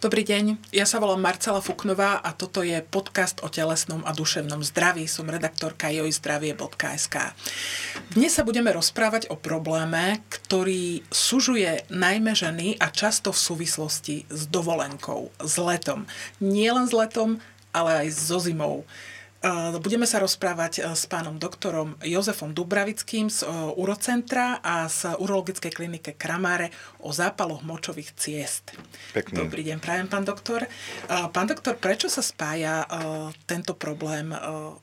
Dobrý deň, ja sa volám Marcela Fuknová a toto je podcast o telesnom a duševnom zdraví. Som redaktorka jojzdravie.sk. Dnes sa budeme rozprávať o probléme, ktorý sužuje najmä ženy a často v súvislosti s dovolenkou, s letom. Nie len s letom, ale aj so zimou. Budeme sa rozprávať e, s pánom doktorom Jozefom Dubravickým z e, Urocentra a z urologickej klinike Kramáre o zápaloch močových ciest. Pekný. Dobrý deň, prajem pán doktor. Pán doktor, prečo sa spája tento problém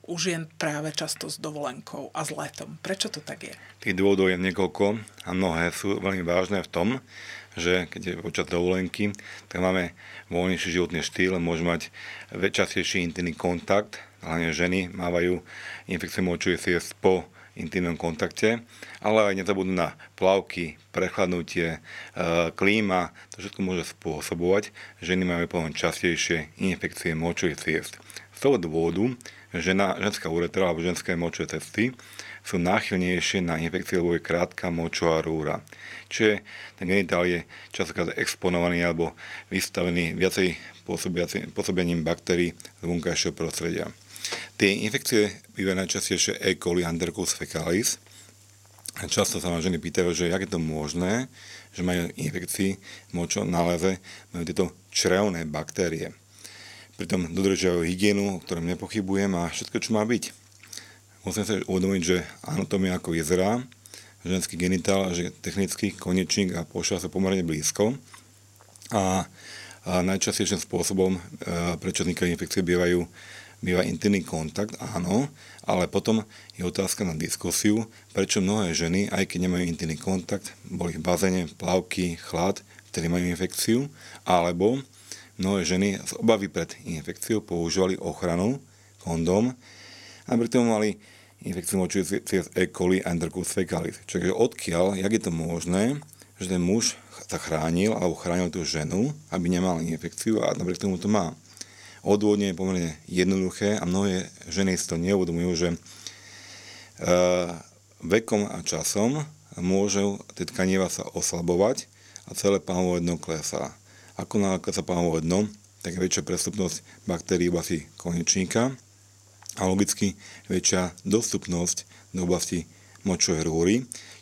u žien práve často s dovolenkou a s letom? Prečo to tak je? Tých dôvodov je niekoľko a mnohé sú veľmi vážne v tom, že keď je počas dovolenky, tak máme voľnejší životný štýl, môžeme mať častejší intimný kontakt hlavne ženy mávajú infekciu močových ciest po intimnom kontakte, ale aj nezabudnú na plavky, prechladnutie, e, klíma, to všetko môže spôsobovať, ženy majú potom častejšie infekcie močových ciest. Z toho dôvodu žena, ženská uretra alebo ženské močové cesty sú náchylnejšie na infekcie, lebo je krátka močová rúra. Čiže ten genitál je častokrát exponovaný alebo vystavený viacej pôsobením baktérií z vonkajšieho prostredia. Tie infekcie bývajú najčastejšie E. coli Andercus fecalis. Často sa ma ženy pýtajú, že jak je to možné, že majú infekcii močo náleze, majú tieto črevné baktérie. Pritom dodržiavajú hygienu, o ktorom nepochybujem a všetko, čo má byť. Musím sa uvedomiť, že anatomia ako vyzerá, ženský genitál, že technický konečník a pošva sú pomerne blízko. A, a najčastejším spôsobom, e, prečo vznikajú infekcie, bývajú býva intimný kontakt, áno, ale potom je otázka na diskusiu, prečo mnohé ženy, aj keď nemajú intimný kontakt, boli v bazéne, plavky, chlad, ktorí majú infekciu, alebo mnohé ženy z obavy pred infekciou používali ochranu, kondom, a pritom mali infekciu moču cez E. coli Androcus fecalis. Čiže odkiaľ, jak je to možné, že ten muž sa chránil alebo chránil tú ženu, aby nemal infekciu a napriek tomu to má. Odôvodnenie je pomerne jednoduché a mnohé ženy si to neuvedomujú, že e, vekom a časom môžu tie tkanieva sa oslabovať a celé pánovo dno klesá. Ako náhle klesá pánovo dno, tak je väčšia prestupnosť baktérií v oblasti konečníka a logicky väčšia dostupnosť do oblasti močovej rúry,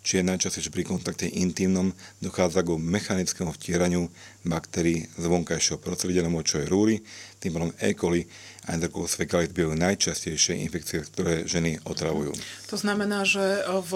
čiže najčastejšie pri kontakte intimnom dochádza k mechanickému vtieraniu baktérií z vonkajšieho prostredia do močovej rúry, tým pádom E. coli a Enterococcal fecalis bývajú najčastejšie infekcie, ktoré ženy otravujú. To znamená, že v,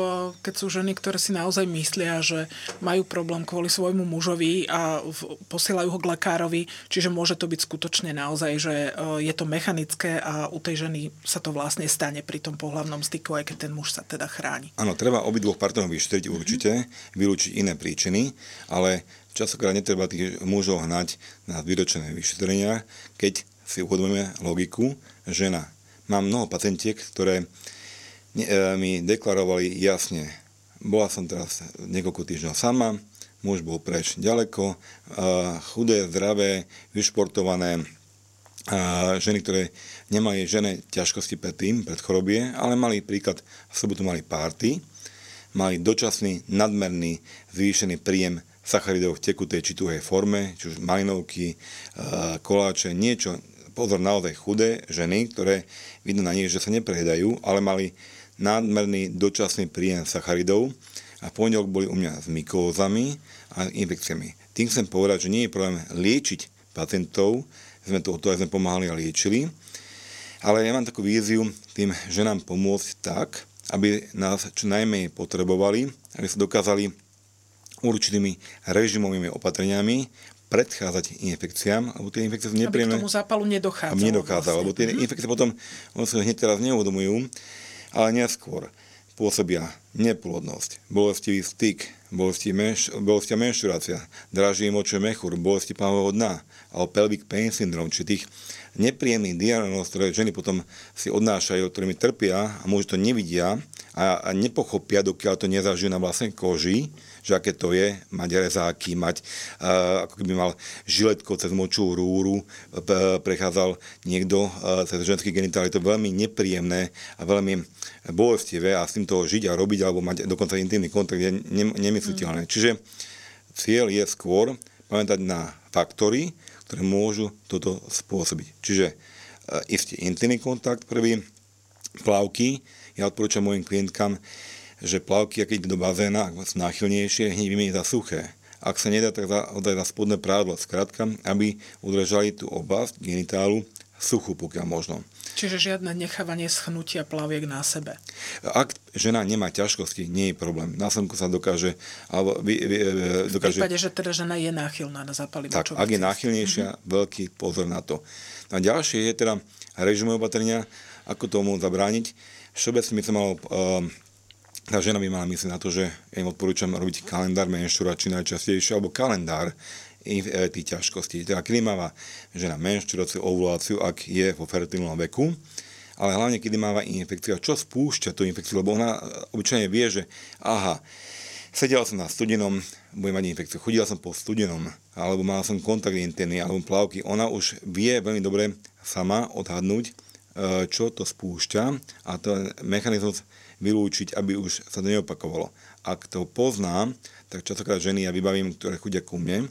keď sú ženy, ktoré si naozaj myslia, že majú problém kvôli svojmu mužovi a v, posielajú ho k lekárovi, čiže môže to byť skutočne naozaj, že e, je to mechanické a u tej ženy sa to vlastne stane pri tom pohľavnom styku, aj keď ten muž sa teda chráni. Áno, treba obidvoch partnerov vyšetriť určite, mm-hmm. vylúčiť iné príčiny, ale časokrát netreba tých mužov hnať na výročené vyšetrenia, keď si uvedomíme logiku, žena. Mám mnoho pacientiek, ktoré e, mi deklarovali jasne, bola som teraz niekoľko týždňov sama, muž bol preč ďaleko, e, chudé, zdravé, vyšportované, ženy, ktoré nemali žene ťažkosti predtým, pred chorobie, ale mali príklad, v sobotu mali párty, mali dočasný, nadmerný, zvýšený príjem sacharidov v tekutej či tuhej forme, či už malinovky, koláče, niečo pozor naozaj chudé ženy, ktoré vidno na nich, že sa neprejedajú, ale mali nadmerný dočasný príjem sacharidov a v pondelok boli u mňa s mykózami a infekciami. Tým chcem povedať, že nie je problém liečiť pacientov, sme to to aj sme pomáhali a liečili, ale ja mám takú víziu tým ženám pomôcť tak, aby nás čo najmenej potrebovali, aby sa dokázali určitými režimovými opatreniami predchádzať infekciám, lebo tie infekcie sú nepríjemné. Aby k tomu zápalu nedochádza. Nedochádza, vlastne. lebo tie mm-hmm. infekcie potom, oni sa hneď teraz neuvedomujú, ale neskôr pôsobia neplodnosť, bolestivý styk, bolesti menš, bolestia menštruácia, draží moče mechúr, bolesti pánového dna, alebo pelvic pain syndrome, či tých nepríjemných diagnóz, ktoré ženy potom si odnášajú, ktorými trpia a môžu to nevidia a, a nepochopia, dokiaľ to nezažijú na vlastnej koži, že aké to je mať rezáky, mať uh, ako keby mal žiletko cez močú rúru, prechádzal niekto uh, cez ženský genitál, je to veľmi nepríjemné a veľmi bolestivé a s týmto žiť a robiť alebo mať dokonca intimný kontakt je ne, nemysliteľné. Mm. Čiže cieľ je skôr pamätať na faktory, ktoré môžu toto spôsobiť. Čiže e, istý intimný kontakt prvý, plavky. Ja odporúčam mojim klientkám, že plavky, ak ide do bazéna, ak náchylnejšie, hneď vymeniť za suché. Ak sa nedá, tak za, za spodné prádlo. Skrátka, aby udržali tú oblasť genitálu suchú, pokiaľ možno. Čiže žiadne nechávanie schnutia plaviek na sebe. Ak žena nemá ťažkosti, nie je problém. Na slnku sa dokáže... Alebo, vy, vy, dokáže... V prípade, že teda žena je náchylná na zapalivačový Tak, ak je náchylnejšia, mm-hmm. veľký pozor na to. A ďalšie je teda režimové opatrenia, ako tomu zabrániť. Všeobecne by sa malo... Uh, tá žena by mala myslieť na to, že ja im odporúčam robiť kalendár menšturačí najčastejšie, alebo kalendár E, tých ťažkostí. Teda kedy máva žena menštruáciu, ovuláciu, ak je vo fertilnom veku, ale hlavne kedy máva infekciu. A čo spúšťa tú infekciu? Lebo ona obyčajne vie, že aha, sedela som na studenom, budem mať infekciu, chodila som po studenom, alebo mala som kontakt interný, alebo plavky. Ona už vie veľmi dobre sama odhadnúť, e, čo to spúšťa a to mechanizmus vylúčiť, aby už sa to neopakovalo. Ak to poznám, tak častokrát ženy ja vybavím, ktoré chodia ku mne,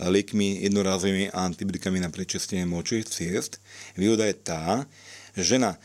liekmi, jednorázovými antibiotikami na prečistenie močových ciest. Výhoda je tá, že žena,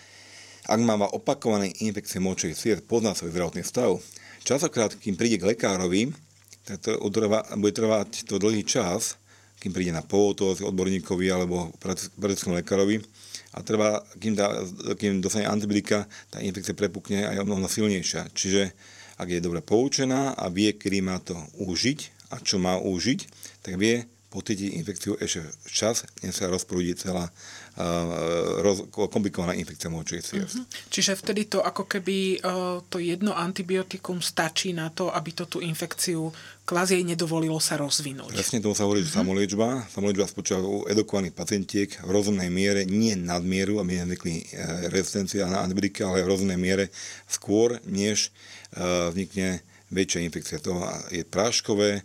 ak má opakované infekcie močových ciest, pozná svoj zdravotný stav. Časokrát, kým príde k lekárovi, tak to utrvá, bude trvať to dlhý čas, kým príde na pôvod odborníkovi alebo praktickému lekárovi a trvá, kým, dá, kým dostane antibiotika, tá infekcia prepukne a je mnoho silnejšia. Čiže ak je dobre poučená a vie, kedy má to užiť, a čo má užiť, tak vie pocítiť infekciu ešte čas, než sa rozprúdi celá uh, roz, komplikovaná infekcia močových ciest. Uh-huh. Čiže vtedy to ako keby uh, to jedno antibiotikum stačí na to, aby to tú infekciu kvázi jej nedovolilo sa rozvinúť. Presne tomu sa hovorí, že uh-huh. samoliečba. Samoliečba spočíva u edukovaných pacientiek v rozumnej miere, nie nadmieru, aby nevznikli uh, rezistencia na antibiotika, ale v rozumnej miere skôr, než uh, vznikne väčšia infekcia. To je práškové,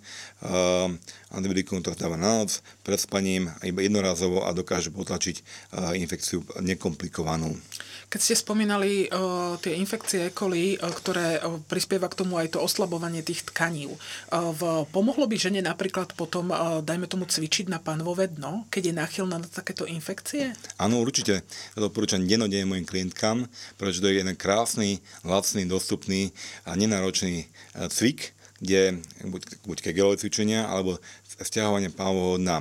antibiotikum to dáva na noc, pred spaním, iba jednorázovo a dokáže potlačiť infekciu nekomplikovanú. Keď ste spomínali uh, tie infekcie E. uh, ktoré uh, prispieva k tomu aj to oslabovanie tých tkaní, v, pomohlo by žene napríklad potom, uh, dajme tomu, cvičiť na panvové dno, keď je náchylná na takéto infekcie? Áno, určite. To odporúčam denodene mojim klientkám, pretože to je jeden krásny, lacný, dostupný a nenáročný cvik, kde buď, buď kegelové cvičenia, alebo stiahovanie pávového dna.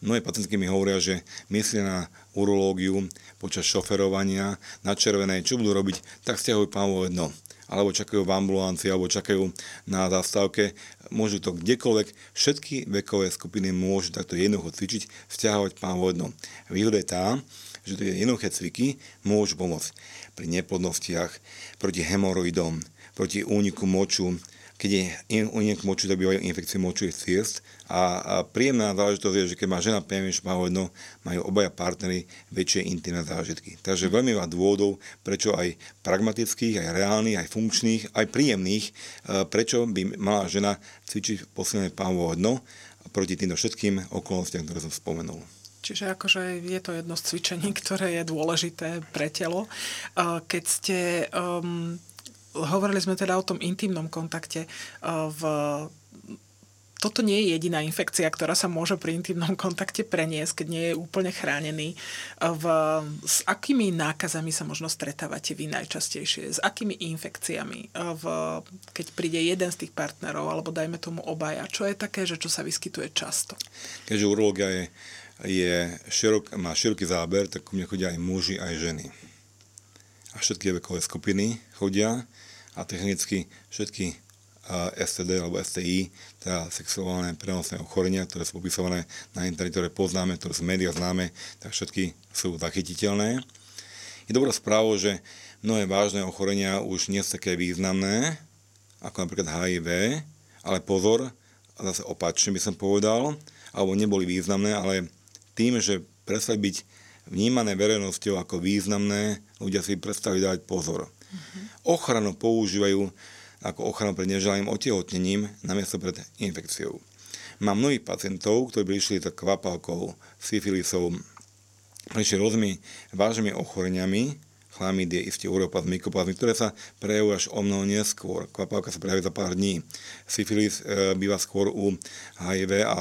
Mnohé pacientky mi hovoria, že myslia na urológiu počas šoferovania na červené, čo budú robiť, tak stiahujú pávové dno alebo čakajú v ambulancii, alebo čakajú na zastávke. Môžu to kdekoľvek, všetky vekové skupiny môžu takto jednoducho cvičiť, vzťahovať pávové dno. Výhoda je tá, že tie jednoduché cviky môžu pomôcť pri neplodnostiach, proti hemoroidom, proti úniku moču, keď je únik moču, tak bývajú infekcie močových ciest a, a príjemná záležitosť je, že keď má žena PMS jedno, majú obaja partnery väčšie intimné zážitky. Takže veľmi veľa dôvodov, prečo aj pragmatických, aj reálnych, aj funkčných, aj príjemných, e, prečo by mala žena cvičiť posilné pávovo dno proti týmto všetkým okolnostiam, ktoré som spomenul. Čiže akože je to jedno z cvičení, ktoré je dôležité pre telo. E, keď ste um, hovorili sme teda o tom intimnom kontakte. V toto nie je jediná infekcia, ktorá sa môže pri intimnom kontakte preniesť, keď nie je úplne chránený. V, s akými nákazami sa možno stretávate vy najčastejšie? S akými infekciami? V, keď príde jeden z tých partnerov, alebo dajme tomu obaja. Čo je také, že čo sa vyskytuje často? Keďže urológia je, je širok, má široký záber, tak ku mne chodia aj muži, aj ženy. A všetky vekové skupiny chodia a technicky všetky STD alebo STI, teda sexuálne prenosné ochorenia, ktoré sú popisované na internete, ktoré poznáme, ktoré sú médiá známe, tak všetky sú zachytiteľné. Je dobrá správa, že mnohé vážne ochorenia už nie sú také významné, ako napríklad HIV, ale pozor, zase opačne by som povedal, alebo neboli významné, ale tým, že prestali byť vnímané verejnosťou ako významné, ľudia si prestali dať pozor. Ochranu používajú ako ochranu pred neželaným otehotnením namiesto pred infekciou. Mám mnohých pacientov, ktorí prišli tak kvapalkou, syfilisou, prišli rôznymi vážnymi ochoreniami chlamídie, isté uropazmy, mykoplazmy, ktoré sa prejavujú až o mnoho neskôr. Kvapavka sa prejavuje za pár dní. Syfilis e, býva skôr u HIV a, a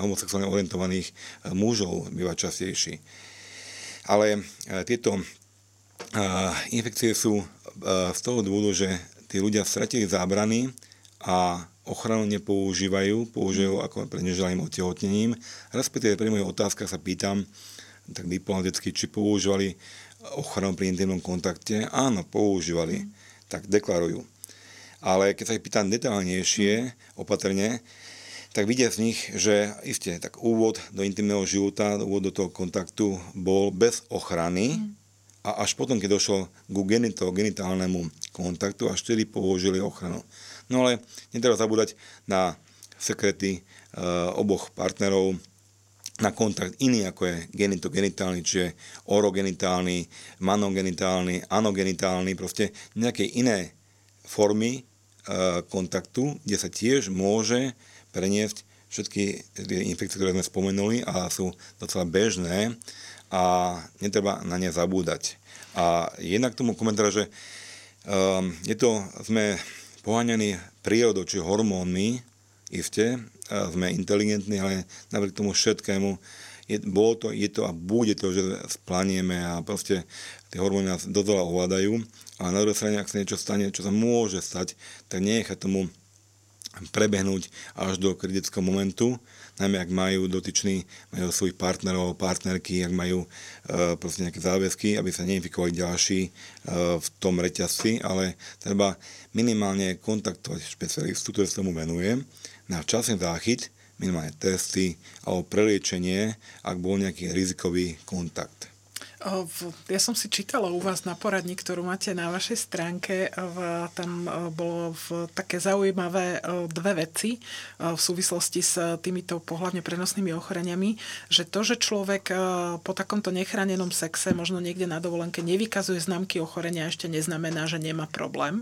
homosexuálne orientovaných e, mužov býva častejší. Ale e, tieto e, infekcie sú z toho dôvodu, že tí ľudia stratili zábrany a ochranu nepoužívajú, používajú ako pre neželaným otehotnením. Respektíve pri mojich otázkach sa pýtam, tak diplomaticky, či používali ochranu pri intimnom kontakte. Áno, používali, tak deklarujú. Ale keď sa ich pýtam detálnejšie, opatrne, tak vidia z nich, že isté, tak úvod do intimného života, úvod do toho kontaktu bol bez ochrany a až potom, keď došlo ku genito, genitálnemu kontaktu, až vtedy použili ochranu. No ale netreba zabúdať na sekrety e, oboch partnerov, na kontakt iný ako je genitogenitálny, čiže orogenitálny, manogenitálny, anogenitálny, proste nejaké iné formy e, kontaktu, kde sa tiež môže preniesť všetky tie infekcie, ktoré sme spomenuli a sú docela bežné a netreba na ne zabúdať. A jednak tomu komentára, že um, je to, sme poháňaní prírodou, či hormónmi, isté, sme inteligentní, ale napriek tomu všetkému je, bolo to, je to a bude to, že splanieme a proste tie hormóny nás dosť ovládajú. A na druhej strane, ak sa niečo stane, čo sa môže stať, tak nechať tomu prebehnúť až do kritického momentu, najmä ak majú dotyční, majú svojich partnerov, partnerky, ak majú e, proste nejaké záväzky, aby sa neinfikovali ďalší e, v tom reťazci, ale treba minimálne kontaktovať špecialistu, ktorý sa tomu venuje, na časný záchyt, minimálne testy alebo preliečenie, ak bol nejaký rizikový kontakt. Ja som si čítala u vás na poradní, ktorú máte na vašej stránke. Tam bolo v také zaujímavé dve veci v súvislosti s týmito pohľadne prenosnými ochoreniami, že to, že človek po takomto nechránenom sexe možno niekde na dovolenke nevykazuje známky ochorenia, ešte neznamená, že nemá problém.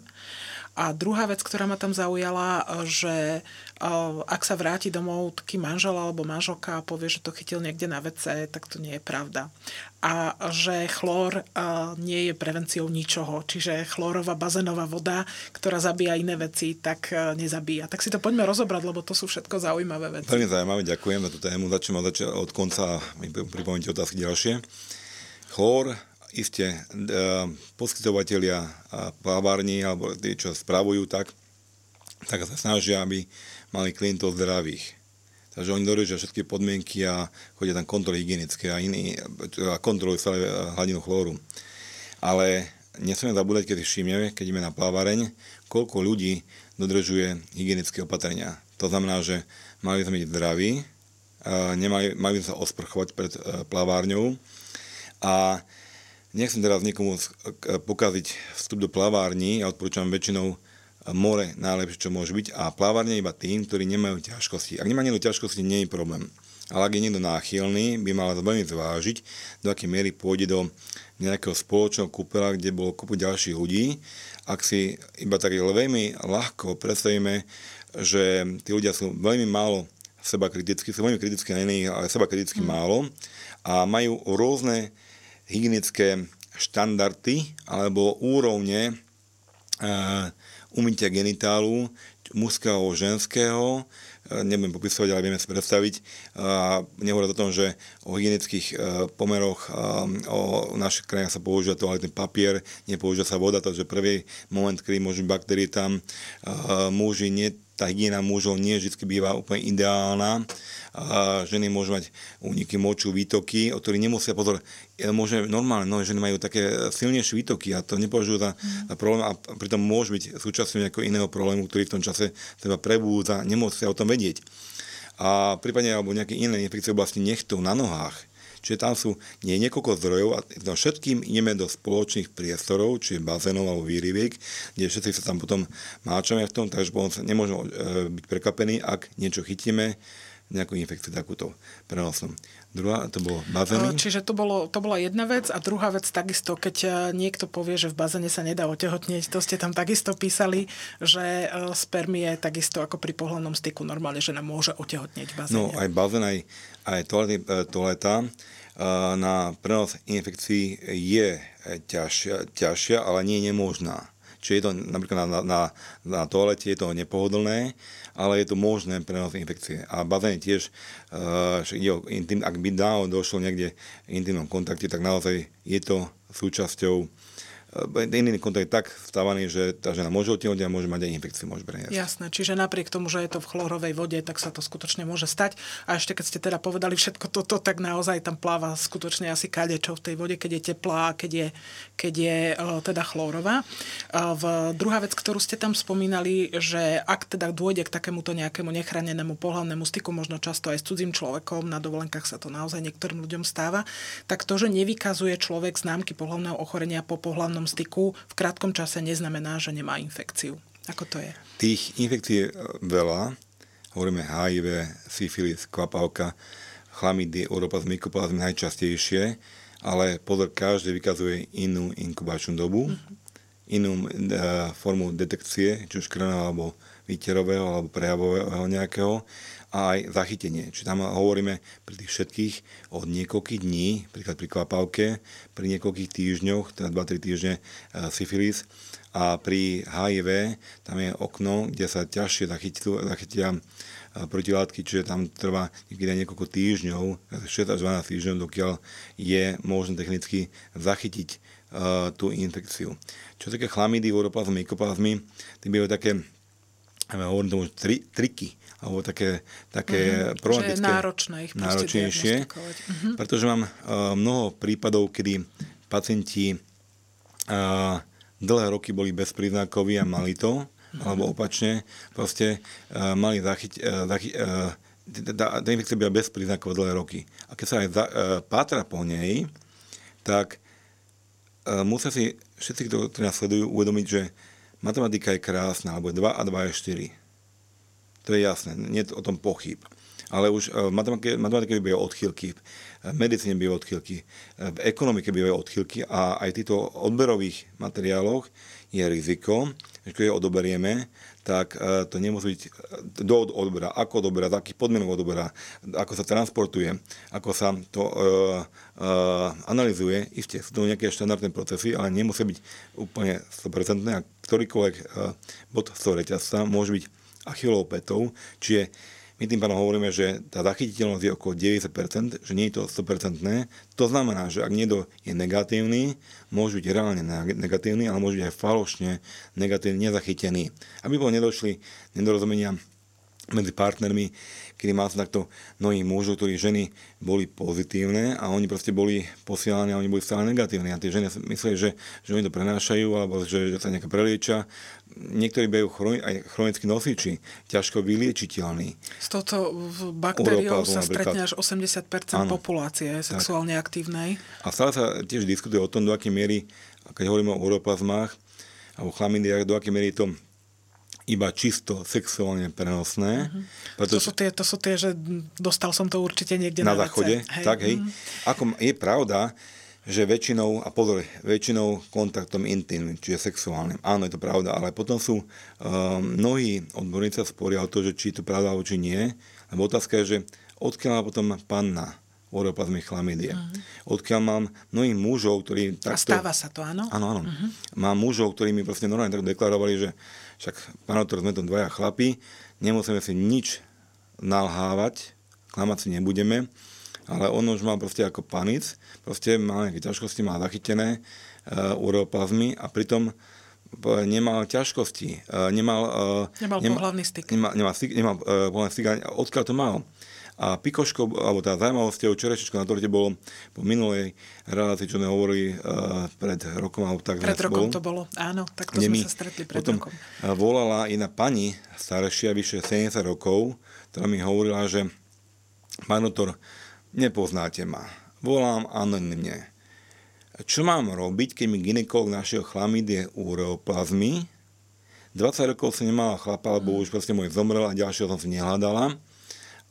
A druhá vec, ktorá ma tam zaujala, že ak sa vráti domov taký manžel alebo manželka a povie, že to chytil niekde na WC, tak to nie je pravda. A že chlór nie je prevenciou ničoho. Čiže chlórová bazénová voda, ktorá zabíja iné veci, tak nezabíja. Tak si to poďme rozobrať, lebo to sú všetko zaujímavé veci. Veľmi zaujímavé, ďakujem za tú tému. Začnem od konca mi pripomínte otázky ďalšie. Chlór iste e, poskytovateľia plavárni alebo tí, čo spravujú tak, tak sa snažia, aby mali klientov zdravých. Takže oni dodržia všetky podmienky a chodia tam kontroly hygienické a iní a kontrolujú celé hladinu chlóru. Ale nesmieme zabúdať, keď všimneme, keď ideme na plávareň, koľko ľudí dodržuje hygienické opatrenia. To znamená, že mali sme byť zdraví, nemali, mali sa osprchovať pred e, plavárňou a Nechcem teraz niekomu pokaziť vstup do plavárni, ja odporúčam väčšinou more najlepšie, čo môže byť a plavárne iba tým, ktorí nemajú ťažkosti. Ak nemá niekto ťažkosti, nie je problém. Ale ak je niekto náchylný, by mal veľmi zvážiť, do akej miery pôjde do nejakého spoločného kúpela, kde bolo kopu ďalších ľudí. Ak si iba tak veľmi ľahko predstavíme, že tí ľudia sú veľmi málo seba kritickí, sú veľmi kritickí na iných, ale seba kriticky mm. málo a majú rôzne hygienické štandardy alebo úrovne uh, umytia genitálu mužského, ženského, e, nebudem popisovať, ale vieme si predstaviť. A nehovoriť o tom, že o hygienických e, pomeroch o našich krajinách sa používa toaletný papier, nepoužíva sa voda, takže prvý moment, kedy môžu baktérie tam, muži nie tá hygiena mužov nie vždy býva úplne ideálna. A ženy môžu mať úniky moču, výtoky, o ktorých nemusia pozor. Môže, normálne, no, ženy majú také silnejšie výtoky a to nepovažujú za, mm. problém a pritom môže byť súčasťou nejakého iného problému, ktorý v tom čase treba prebúdza, nemusia o tom vedieť. A prípadne alebo nejaké iné infekcie v oblasti nechtov na nohách, Čiže tam sú nie niekoľko zdrojov a no všetkým ideme do spoločných priestorov, čiže bazénov alebo výriviek, kde všetci sa tam potom máčame v tom, takže potom nemôžeme e, byť prekvapení, ak niečo chytíme, nejakú infekciu takúto prenosnú. Druhá, to bolo bazény. Čiže to, bolo, to bola jedna vec a druhá vec takisto, keď e, niekto povie, že v bazéne sa nedá otehotnieť, to ste tam takisto písali, že e, spermie takisto ako pri pohľadnom styku normálne, že nám môže otehotnieť v bazéne. No aj bazén, aj, aj toaleta, na prenos infekcií je ťažšia, ťažšia, ale nie je nemožná. Čiže je to napríklad na, na, na toalete je to nepohodlné, ale je to možné prenos infekcie. A bazén tiež, uh, intim, ak by náhodou došlo niekde v intimnom kontakte, tak naozaj je to súčasťou iný kontakt je tak stávaný, že tá žena môže otehotnieť a môže mať aj infekciu, môže preniesť. Jasné, čiže napriek tomu, že je to v chlorovej vode, tak sa to skutočne môže stať. A ešte keď ste teda povedali všetko toto, tak naozaj tam pláva skutočne asi kadečo v tej vode, keď je teplá, keď je, keď je teda chlorová. V druhá vec, ktorú ste tam spomínali, že ak teda dôjde k takémuto nejakému nechránenému pohľadnému styku, možno často aj s cudzím človekom, na dovolenkách sa to naozaj niektorým ľuďom stáva, tak to, že nevykazuje človek známky pohľadného ochorenia po pohľadnom sociálnom styku v krátkom čase neznamená, že nemá infekciu. Ako to je? Tých infekcií je veľa. Hovoríme HIV, syfilis, kvapavka, chlamydy, europas, mykoplazmy najčastejšie, ale pozor, každý vykazuje inú inkubačnú dobu, mm-hmm. inú e, formu detekcie, či už krvného alebo výterového alebo prejavového nejakého a aj zachytenie. Čiže tam hovoríme pri tých všetkých od niekoľkých dní, príklad pri kvapavke, pri niekoľkých týždňoch, teda 2-3 týždne e, syfilis a pri HIV tam je okno, kde sa ťažšie zachytia, zachytia e, protilátky, čiže tam trvá niekedy niekoľko týždňov, 6 až 12 týždňov, dokiaľ je možné technicky zachytiť uh, tú infekciu. Čo také chlamidy, uroplazmy, mykoplazmy, tým bývajú také, hovorím tomu, tri, triky alebo také, také mm-hmm. problematické. náročné ich náročnejšie, mm-hmm. pretože mám uh, mnoho prípadov, kedy pacienti uh, dlhé roky boli bezpríznakoví a mali to, mm-hmm. alebo opačne, proste uh, mali zachyť, uh, zachy, uh, tá, tá infekcia byla bezpríznaková dlhé roky. A keď sa aj za, uh, pátra po nej, tak uh, musia si všetci, ktorí nás sledujú, uvedomiť, že matematika je krásna, alebo 2 a 2 je 4 to je jasné, nie je o tom pochyb. Ale už v matematike, matematike bývajú odchýlky, v medicíne bývajú odchýlky, v ekonomike bývajú odchýlky a aj v týchto odberových materiáloch je riziko, že keď je odoberieme, tak e, to nemusí byť e, do odbera, ako odoberá, za akých podmienok odoberá, ako sa transportuje, ako sa to uh, uh, analizuje. Isté, sú to nejaké štandardné procesy, ale nemusí byť úplne 100% a ktorýkoľvek bod z reťazca môže byť achillovou petou, čiže my tým pánom hovoríme, že tá zachytiteľnosť je okolo 90%, že nie je to 100%. To znamená, že ak niekto je negatívny, môže byť reálne negatívny, ale môže byť aj falošne negatívne nezachytený. Aby bolo nedošli nedorozumenia medzi partnermi, kedy mal som takto mnohých mužov, ktorí ženy boli pozitívne a oni proste boli posielaní a oni boli stále negatívni. A tie ženy mysleli, že, že oni to prenášajú alebo že, že sa nejaká prelieča niektorí bejú chroni, aj chronickí nosiči, ťažko vyliečiteľní. S touto baktériou sa stretne až 80% ano, populácie sexuálne tak. aktívnej. A stále sa tiež diskutuje o tom, do akej miery, keď hovoríme o uroplazmách alebo chlamidiách, do akej miery je to iba čisto sexuálne prenosné. Uh-huh. Pretože, to, sú tie, to sú tie, že dostal som to určite niekde na, na záchode. Hej. Tak, hej. Uh-huh. Ako je pravda, že väčšinou, a pozor, väčšinou kontaktom intimným, čiže sexuálnym. Áno, je to pravda, ale potom sú um, mnohí odborníci sa sporia o to, že či je to pravda, alebo či nie. Lebo otázka je, že odkiaľ potom panna oroplazmy chlamydie. Uh-huh. Odkiaľ mám mnohých mužov, ktorí takto... A stáva sa to, áno? Áno, áno. Uh-huh. Mám mužov, ktorí mi proste normálne tak deklarovali, že však, pán sme to dvaja chlapi, nemusíme si nič nalhávať, klamať si nebudeme, ale on už mal proste ako panic, proste mal nejaké ťažkosti, mal zachytené uh, ureoplazmy a pritom e, nemal ťažkosti, uh, nemal... Uh, nemal nema, pohľavný styk. Nemal, nemal, styk, nemal pohľavný styk, odkiaľ to mal. A pikoško, alebo tá zaujímavosťou, čerešečko na torte bolo po minulej relácii, čo sme hovorili uh, pred rokom, alebo tak Pred rokom bol, to bolo, áno, tak to sme sa stretli pred potom rokom. volala jedna pani, staršia, vyše 70 rokov, ktorá mi hovorila, že pán doktor, nepoznáte ma. Volám anonymne. Čo mám robiť, keď mi ginekolog našiel chlamydie ureoplazmy? 20 rokov som nemala chlapa, lebo už proste môj zomrel a ďalšieho som si nehľadala.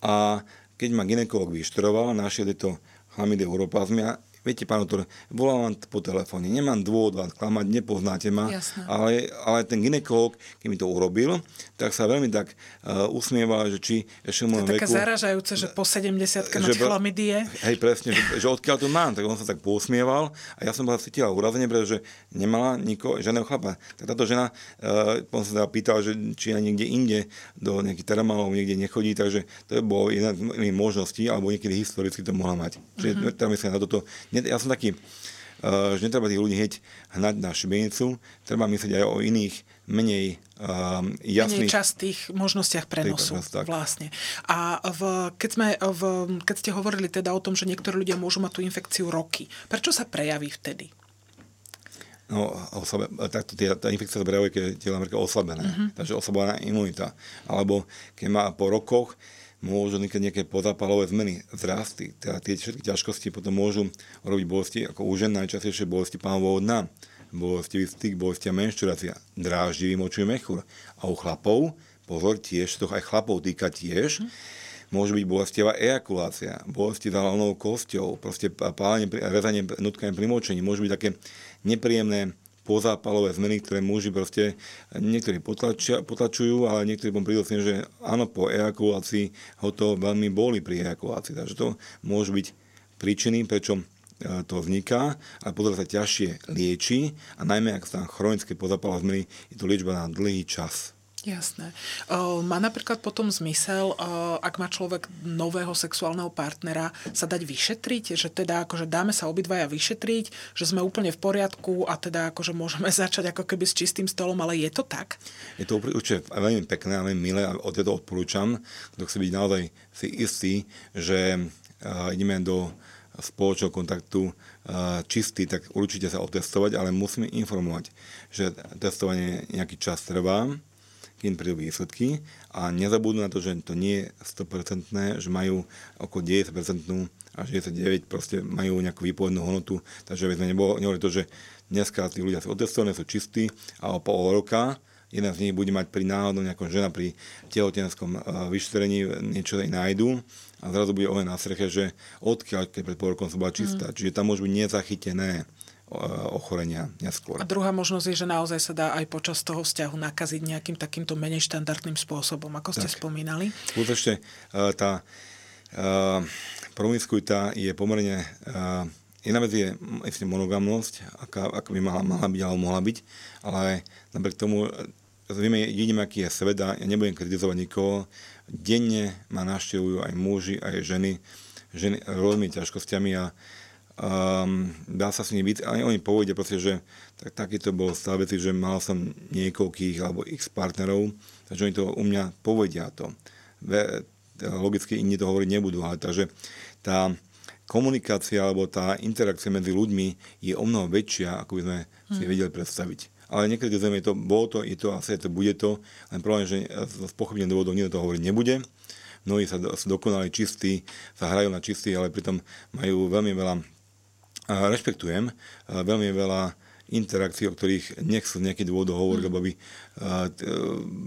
A keď ma ginekolog vyštroval, našiel tieto chlamydie ureoplazmy a viete, pán doktor, volám vám po telefóne, nemám dôvod vás klamať, nepoznáte ma, ale, ale ten ginekolog, keď mi to urobil, tak sa veľmi tak uh, usmieval, že či ešte v mojom veku... Také zaražajúce, že po 70 mať chlamydie. Hej, presne, že, že odkiaľ to mám, tak on sa tak posmieval a ja som bola cítila urazenie, pretože nemala nikoho, žiadneho chlapa. Tak táto žena, uh, on sa teda pýtal, že či aj niekde inde do nejakých termálov niekde nechodí, takže to je bolo jedna z možností, alebo niekedy historicky to mohla mať. Čiže teda myslím na toto ja som taký, uh, že netreba tých ľudí hneď hnať na šibenicu, treba myslieť aj o iných, menej uh, jasných... Menej častých možnostiach prenosu tak. vlastne. A v, keď, sme, v, keď ste hovorili teda o tom, že niektorí ľudia môžu mať tú infekciu roky, prečo sa prejaví vtedy? No, oslabe, takto tá, tá infekcia sa prejavuje, keď je telo oslabené. Uh-huh. Takže oslabená imunita. Alebo keď má po rokoch môžu vznikať nejaké pozápalové zmeny, zrasty. Teda tie všetky ťažkosti potom môžu robiť bolesti, ako u žen najčastejšie bolesti pánového dna, bolestivý styk, bolestia menštruácia, dráždivý močový mechúr. A u chlapov, pozor, tiež, to aj chlapov týka tiež, môže byť bolestivá ejakulácia, bolesti za hlavnou kosťou, proste pálenie, rezanie nutkania pri močení, môžu byť také nepríjemné pozápalové zmeny, ktoré muži proste niektorí potlačia, potlačujú, ale niektorí potom prídu že áno, po ejakulácii ho to veľmi boli pri ejakulácii. Takže to môžu byť príčiny, prečo e, to vzniká, ale potom sa ťažšie lieči a najmä ak sa chronické pozápalové zmeny, je to liečba na dlhý čas. Jasné. Má napríklad potom zmysel, ak má človek nového sexuálneho partnera, sa dať vyšetriť, že teda akože dáme sa obidvaja vyšetriť, že sme úplne v poriadku a teda akože môžeme začať ako keby s čistým stolom, ale je to tak? Je to určite veľmi pekné a veľmi milé a od to odporúčam, kto chce byť naozaj si istý, že ideme do spoločného kontaktu čistý, tak určite sa otestovať, ale musíme informovať, že testovanie nejaký čas trvá, kým prídu výsledky a nezabudnú na to, že to nie je 100%, že majú okolo 90% až 99 proste majú nejakú výpovednú hodnotu, takže by sme nehovorili to, že dneska tí ľudia sú otestovaní, sú čistí a o pol roka jeden z nich bude mať pri náhodou nejakom žena pri tehotenskom eh, vyšetrení niečo aj nájdu a zrazu bude oheň na streche, že odkiaľ, keď pred pol rokom som bola čistá. Mm. Čiže tam môžu byť nezachytené ochorenia neskôr. A druhá možnosť je, že naozaj sa dá aj počas toho vzťahu nakaziť nejakým takýmto menej štandardným spôsobom, ako ste tak. spomínali. Skutočne e, tá uh, promiskuita je pomerne uh, jedna vec je ešte monogamnosť, aká, aká by mala, mala byť alebo mohla byť, ale napriek tomu vieme, vidíme, aký je svet a ja nebudem kritizovať nikoho. Denne ma naštevujú aj muži, aj ženy, ženy rôznymi ťažkosťami a um, dá sa s nimi byť, ale oni povedia proste, že tak, taký to bol stav veci, že mal som niekoľkých alebo x partnerov, takže oni to u mňa povedia to. Logicky iní to hovoriť nebudú, ale takže tá komunikácia alebo tá interakcia medzi ľuďmi je o mnoho väčšia, ako by sme hmm. si vedeli predstaviť. Ale niekedy je to, bolo to, je to, asi to bude to, len problém, že z pochopenia dôvodov nikto to hovoriť nebude. Mnohí sa, sa dokonali čistí, sa hrajú na čistý, ale pritom majú veľmi veľa rešpektujem veľmi veľa interakcií, o ktorých nechcú nejaký dôvod hovoriť, mm. lebo by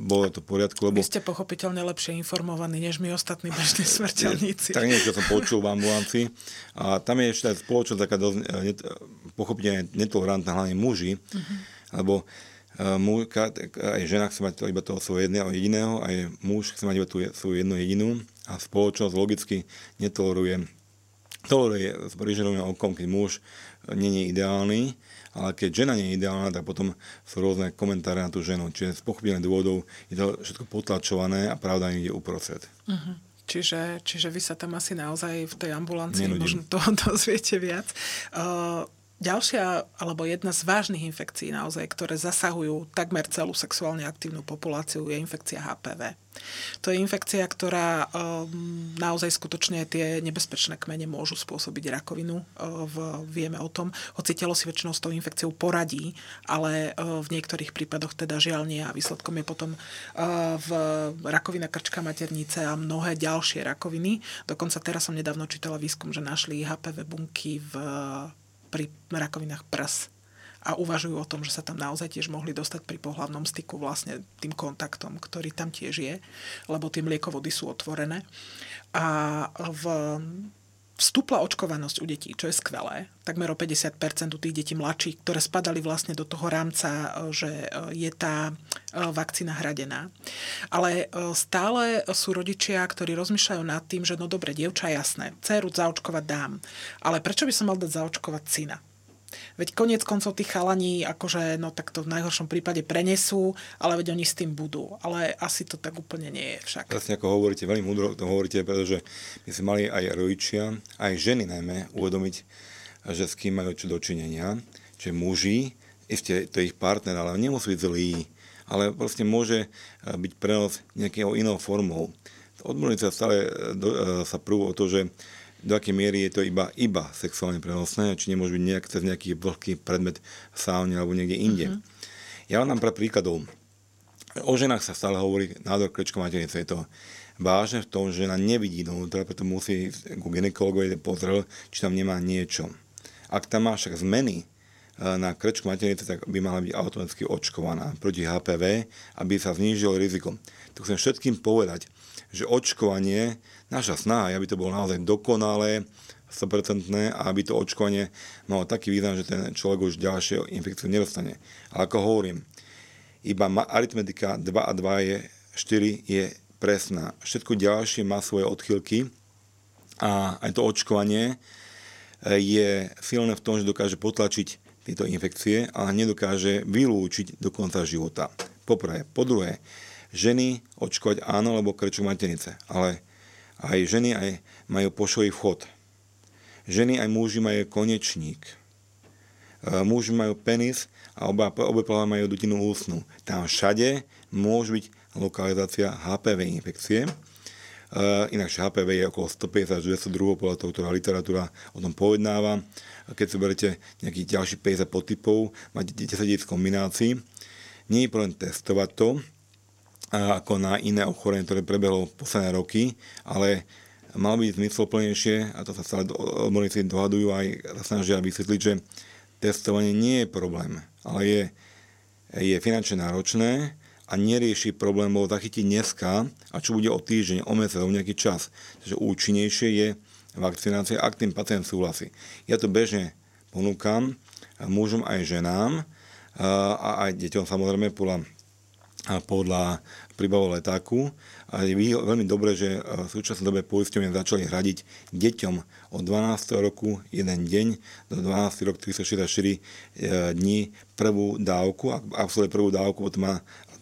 bolo to v poriadku. Lebo... Vy ste pochopiteľne lepšie informovaní, než my ostatní bežní smrteľníci. tak niečo som počul v ambulancii. A tam je ešte aj spoločnosť taká dosť net, pochopiteľne netolerantná, hlavne muži, mm-hmm. lebo muž, aj žena chce mať to iba toho svojho jedného jediného, aj muž chce mať iba tú svoju jednu jedinú a spoločnosť logicky netoleruje toleruje s prižerovým okom, keď muž nie je ideálny, ale keď žena nie je ideálna, tak potom sú rôzne komentáre na tú ženu. Čiže z pochopiteľných dôvodov je to všetko potlačované a pravda ide uprostred. Uh-huh. Čiže, čiže vy sa tam asi naozaj v tej ambulancii Nenudím. možno to dozviete viac. Uh, Ďalšia, alebo jedna z vážnych infekcií naozaj, ktoré zasahujú takmer celú sexuálne aktívnu populáciu, je infekcia HPV. To je infekcia, ktorá um, naozaj skutočne tie nebezpečné kmene môžu spôsobiť rakovinu. Uh, v, vieme o tom, hoci telo si väčšinou s tou infekciou poradí, ale uh, v niektorých prípadoch teda žiaľ nie a výsledkom je potom uh, v rakovina krčka maternice a mnohé ďalšie rakoviny. Dokonca teraz som nedávno čítala výskum, že našli HPV bunky v pri rakovinách prs a uvažujú o tom, že sa tam naozaj tiež mohli dostať pri pohľavnom styku vlastne tým kontaktom, ktorý tam tiež je, lebo tie mliekovody sú otvorené. A v vstúpla očkovanosť u detí, čo je skvelé. Takmer o 50% u tých detí mladších, ktoré spadali vlastne do toho rámca, že je tá vakcína hradená. Ale stále sú rodičia, ktorí rozmýšľajú nad tým, že no dobre, dievča, jasné, dceru zaočkovať dám. Ale prečo by som mal dať zaočkovať syna? Veď koniec koncov tých chalaní, akože, no tak to v najhoršom prípade prenesú, ale veď oni s tým budú. Ale asi to tak úplne nie je však. Presne ako hovoríte, veľmi múdro to hovoríte, pretože my sme mali aj rodičia, aj ženy najmä, uvedomiť, že s kým majú čo dočinenia, že muži, ešte to je ich partner, ale nemusí byť zlý, ale proste môže byť prenos nejakého inou formou. Odborníci stále do, sa prú o to, že do akej miery je to iba, iba sexuálne prenosné, či nemôže byť nejak, cez nejaký vlhký predmet v saune alebo niekde inde. Uh-huh. Ja vám dám pre príkladov. O ženách sa stále hovorí nádor krečko maternice. Je to vážne v tom, že žena nevidí dovnútra, preto musí ku ginekologovi pozrieť, či tam nemá niečo. Ak tam má však zmeny, na krečku maternice, tak by mala byť automaticky očkovaná proti HPV, aby sa znížilo riziko. Tu chcem všetkým povedať, že očkovanie, naša snaha aby to bolo naozaj dokonalé, 100% a aby to očkovanie malo taký význam, že ten človek už ďalšie infekciu nedostane. Ale ako hovorím, iba aritmetika 2 a 2 je 4 je presná. Všetko ďalšie má svoje odchylky a aj to očkovanie e, je silné v tom, že dokáže potlačiť tieto infekcie, ale nedokáže vylúčiť do konca života. Poprvé. Po druhé, ženy očkovať áno, lebo krčú maternice, ale aj ženy aj majú pošový vchod. Ženy aj muži majú konečník. E, muži majú penis a oba, obe pláva majú dutinu ústnu. Tam všade môže byť lokalizácia HPV infekcie. Uh, inakšie HPV je okolo 150 až 200 druhov, podľa toho, ktorá literatúra o tom povednáva. Keď si berete nejakých ďalších 50 podtypov, máte 10 kombinácií. Nie je problém testovať to, ako na iné ochorenie, ktoré prebehlo posledné roky, ale malo byť zmysloplnejšie, a to sa stále odborníci dohadujú aj snažia vysvetliť, že testovanie nie je problém, ale je, je finančne náročné a nerieši problém, bol zachytiť dneska a čo bude o týždeň, o mesiac, o nejaký čas. Takže účinnejšie je vakcinácia, ak tým pacient súhlasí. Ja to bežne ponúkam mužom aj ženám a aj deťom samozrejme podľa podľa príbavov letáku. A je veľmi dobré, že v súčasnej dobe poisťovne začali hradiť deťom od 12. roku jeden deň do 12. roku 364 e, dní prvú dávku. Ak absolvuje prvú dávku, potom má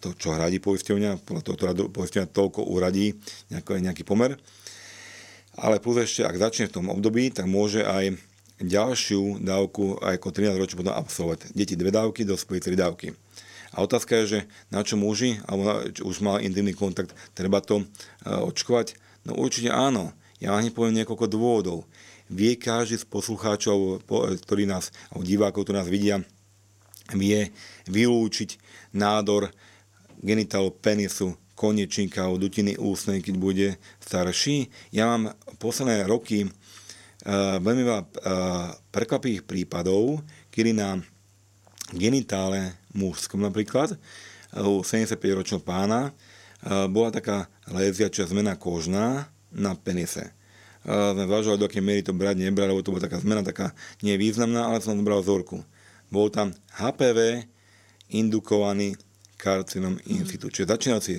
to, čo hradí poisťovňa, podľa toho, ktorá poisťovňa toľko uradí, nejaký, nejaký pomer. Ale plus ešte, ak začne v tom období, tak môže aj ďalšiu dávku aj ako 13 ročí potom absolvovať. Deti dve dávky, dospelí tri dávky. A otázka je, že na čo muži, alebo na, už mal intimný kontakt, treba to uh, očkovať? No určite áno. Ja vám poviem niekoľko dôvodov. Vie každý z poslucháčov, ktorí nás, alebo divákov, ktorí nás vidia, vie vylúčiť nádor genitálu penisu, konečníka alebo dutiny ústnej, keď bude starší. Ja mám posledné roky uh, veľmi veľa uh, prekvapivých prípadov, kedy nám genitále mužskom napríklad, u 75-ročného pána, bola taká léziačia zmena kožná na penise. Sme zvažovali, do akej miery to brať, nebrať, lebo to bola taká zmena, taká nevýznamná, ale som zobral vzorku. Bol tam HPV indukovaný karcinom in situ. Čiže začínajúci,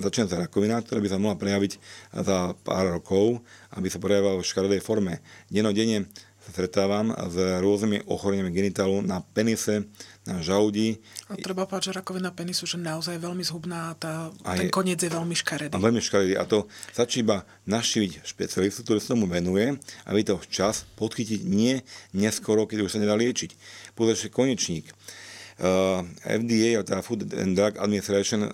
začínajúca rakovina, ktorá by sa mohla prejaviť za pár rokov, aby sa prejavovala v škaredej forme. Denodenne stretávam s rôznymi ochoreniami genitálu na penise, na žalúdi. A treba povedať, že rakovina penisu že naozaj je veľmi zhubná a tá, a ten je, koniec je veľmi škaredý. A veľmi škaredý. A to stačí iba naštíviť špecialistu, ktorý sa tomu venuje, aby to včas podchytiť nie neskoro, keď už sa nedá liečiť. Povedať, konečník. Uh, FDA, teda Food and Drug Administration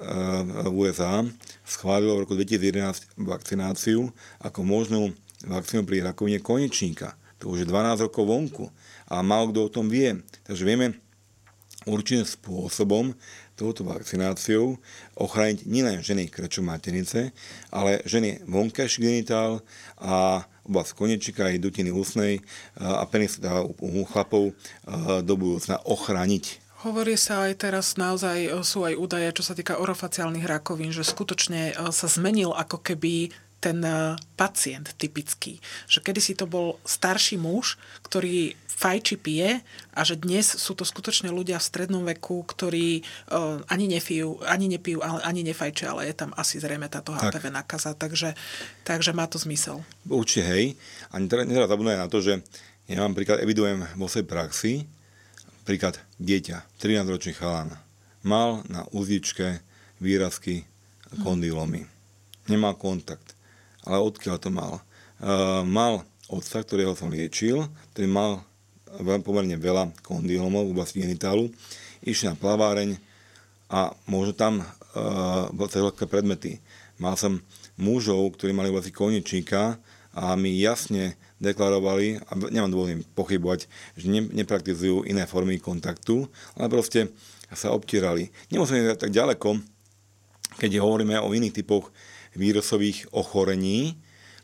v USA, schválilo v roku 2011 vakcináciu ako možnú vakcínu pri rakovine konečníka to už je 12 rokov vonku a málo kto o tom vie. Takže vieme určitým spôsobom touto vakcináciou ochrániť nielen ženy krečom maternice, ale ženy vonkajší genitál a oblasť konečika aj dutiny ústnej a penis u chlapov do budúcna ochrániť Hovorí sa aj teraz, naozaj sú aj údaje, čo sa týka orofaciálnych rakovín, že skutočne sa zmenil ako keby ten uh, pacient typický. Že kedysi to bol starší muž, ktorý fajči pije a že dnes sú to skutočne ľudia v strednom veku, ktorí uh, ani nefijú, ani nepijú, ale ani nefajčia, ale je tam asi zrejme táto HPV tak. nakaza, takže, takže má to zmysel. Určite hej. A netreba zabudnúť na to, že ja mám príklad, evidujem vo svojej praxi, príklad dieťa, 13-ročný chalan, mal na úzičke výrazky kondylomy. Nemal kontakt. Ale odkiaľ to mal? Uh, mal otca, ktorého som liečil, ktorý mal pomerne veľa kondylomov v oblasti genitálu, išli na plaváreň a možno tam uh, veľké predmety. Mal som mužov, ktorí mali vlastne konečníka a mi jasne deklarovali, a nemám dôvod pochybovať, že ne, nepraktizujú iné formy kontaktu, ale proste sa obtierali. Nemusíme tak ďaleko, keď hovoríme o iných typoch vírusových ochorení,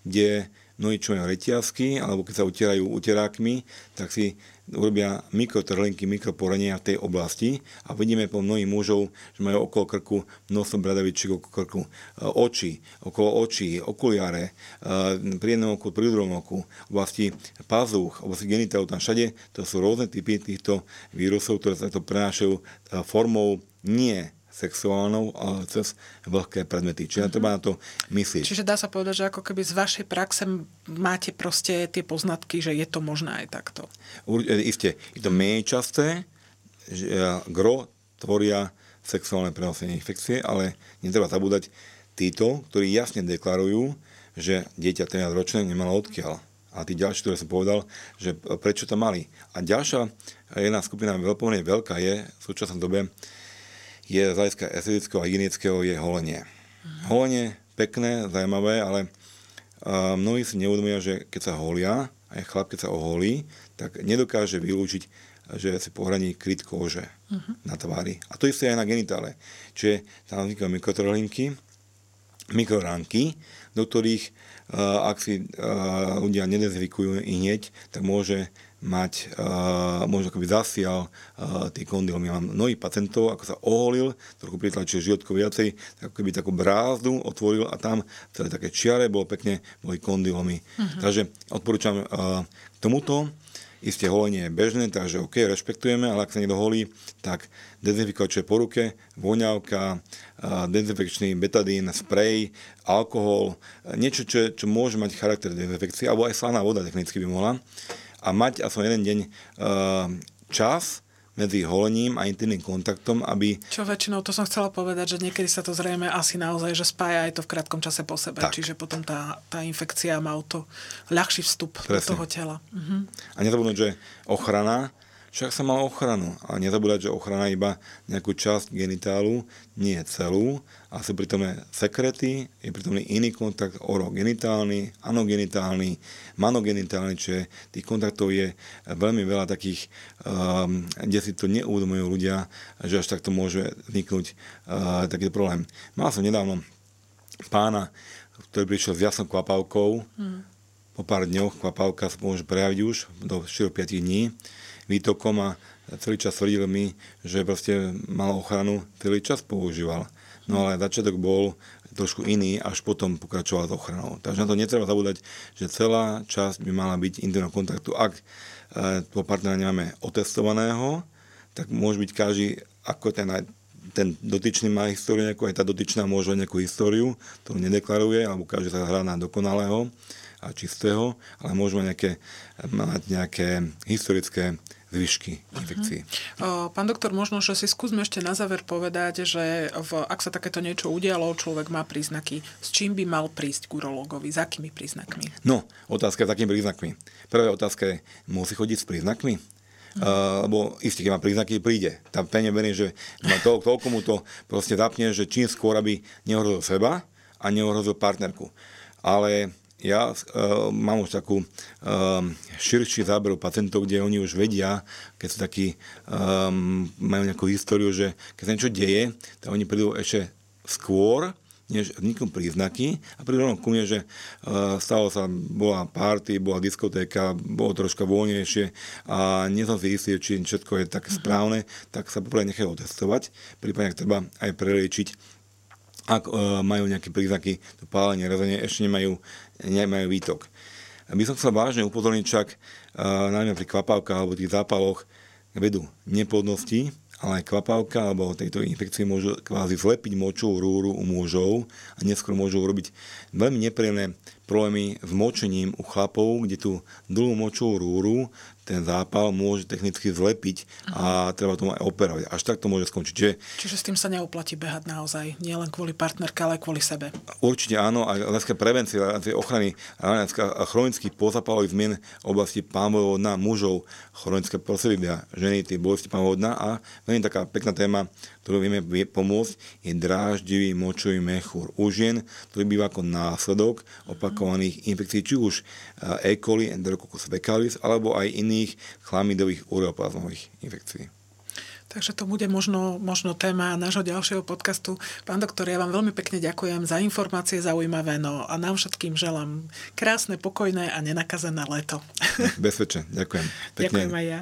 kde mnohí čo majú reťazky, alebo keď sa utierajú uterákmi, tak si urobia mikrotrhlinky, mikroporenia v tej oblasti a vidíme po mnohých mužov, že majú okolo krku množstvo bradavičiek okolo krku, e, oči, okolo očí, okuliare, e, pri jednom oku, pri druhom oku, oblasti pazuch, oblasti genitálu, tam všade, to sú rôzne typy týchto vírusov, ktoré sa to prenášajú e, formou nie sexuálnou, ale cez vlhké predmety. Čiže mm-hmm. treba na to myslieť. Čiže dá sa povedať, že ako keby z vašej praxe máte proste tie poznatky, že je to možné aj takto. E, isté, je to menej časté, že e, gro tvoria sexuálne prenosenie infekcie, ale netreba zabúdať títo, ktorí jasne deklarujú, že dieťa 13 ročné nemalo odkiaľ. A tí ďalší, ktoré som povedal, že prečo to mali. A ďalšia jedna skupina veľmi veľká je v súčasnej dobe je z hľadiska estetického a hygienického je holenie. Holenie pekné, zaujímavé, ale uh, mnohí si neuvedomujú, že keď sa holia, aj chlap, keď sa oholí, tak nedokáže vylúčiť, že si pohraní kryt kože uh-huh. na tvári. A to isté aj na genitále. Čiže tam vznikajú mikrotrhlinky, mikroránky, do ktorých, uh, ak si uh, ľudia nedezvikujú i hneď, tak môže mať, uh, možno akoby zasial uh, tý kondylom. Ja mám mnohých pacientov, ako sa oholil, trochu pritlačil životko viacej, tak ako keby takú brázdu otvoril a tam celé také čiare, bolo pekne, boli kondylomy. Uh-huh. Takže odporúčam uh, k tomuto. Isté holenie je bežné, takže OK, rešpektujeme, ale ak sa niekto holí, tak dezinfikovače po ruke, voňavka, dezinfekčný betadín, sprej, alkohol, niečo, čo, čo môže mať charakter dezinfekcie, alebo aj slaná voda technicky by mohla a mať aspoň jeden deň uh, čas medzi holením a intimným kontaktom, aby... Čo väčšinou, to som chcela povedať, že niekedy sa to zrejme asi naozaj, že spája aj to v krátkom čase po sebe, tak. čiže potom tá, tá infekcia má o to ľahší vstup Presne. do toho tela. Uh-huh. A nezabudnúť, že ochrana však sa mal ochranu. A nezabúdať, že ochrana iba nejakú časť genitálu, nie celú. A sú pritomné sekrety, je pritomný iný kontakt, orogenitálny, anogenitálny, manogenitálny, čiže tých kontaktov je veľmi veľa takých, um, kde si to neuvedomujú ľudia, že až takto môže vzniknúť uh, takýto problém. Mal som nedávno pána, ktorý prišiel s jasnou kvapavkou, mm. po pár dňoch kvapavka sa môže prejaviť už do 4-5 dní výtokom a celý čas tvrdil mi, že proste mal ochranu, celý čas používal. No ale začiatok bol trošku iný, až potom pokračoval s ochranou. Takže na to netreba zabúdať, že celá časť by mala byť intimného kontaktu. Ak e, toho partnera nemáme otestovaného, tak môže byť každý, ako ten, ten dotyčný má históriu nejakú, aj tá dotyčná môže mať nejakú históriu, ktorú nedeklaruje, alebo každý sa hrá na dokonalého a čistého, ale môže mať nejaké, mať nejaké historické zvyšky infekcií. Uh-huh. Pán doktor, možno, že si skúsme ešte na záver povedať, že v, ak sa takéto niečo udialo, človek má príznaky, s čím by mal prísť k urológovi, s akými príznakmi? No, otázka je s akými príznakmi. Prvá otázka je, musí chodiť s príznakmi? Uh, lebo isté, keď má príznaky, príde. Tam pevne verím, že má to, toľko mu to proste zapne, že čím skôr, aby neohrozil seba a neohrozil partnerku. Ale ja uh, mám už takú uh, širší záber pacientov, kde oni už vedia, keď sú takí, um, majú nejakú históriu, že keď sa niečo deje, tak oni prídu ešte skôr, než vzniknú príznaky a prídu rovno ku mne, že uh, stalo sa, bola party, bola diskotéka, bolo troška voľnejšie a nie som si istý, či všetko je také uh-huh. správne, tak sa poprvé nechajú otestovať, prípadne ak treba aj preliečiť ak uh, majú nejaké príznaky, to pálenie, rezanie, ešte nemajú, nemajú výtok. By som chcel vážne upozorniť však, uh, najmä pri kvapavkách alebo tých zápaloch, vedú neplodnosti, ale kvapavka alebo tejto infekcie môžu kvázi zlepiť močovú rúru u mužov a neskôr môžu urobiť veľmi nepríjemné problémy s močením u chlapov, kde tú dlhú močovú rúru ten zápal môže technicky zlepiť a treba tomu aj operovať. Až tak to môže skončiť. Čiže, Čiže s tým sa neoplatí behať naozaj, nie len kvôli partnerke, ale aj kvôli sebe. Určite áno, a hľadiska prevencie, hľadiska ochrany a chronických pozapalových zmien v oblasti pámového dna mužov, chronické prostredia ženy, tie bolesti pámového dna a veľmi taká pekná téma, ktorú vieme pomôcť, je dráždivý močový mechúr u žien, ktorý býva ako následok opakovaných infekcií, či už E. coli, Enterococcus fecalis, alebo aj iných chlamidových ureoplazmových infekcií. Takže to bude možno, možno téma nášho ďalšieho podcastu. Pán doktor, ja vám veľmi pekne ďakujem za informácie zaujímavé no a nám všetkým želám krásne, pokojné a nenakazené leto. Bezpečne, ďakujem. Pekne. Ďakujem aj ja.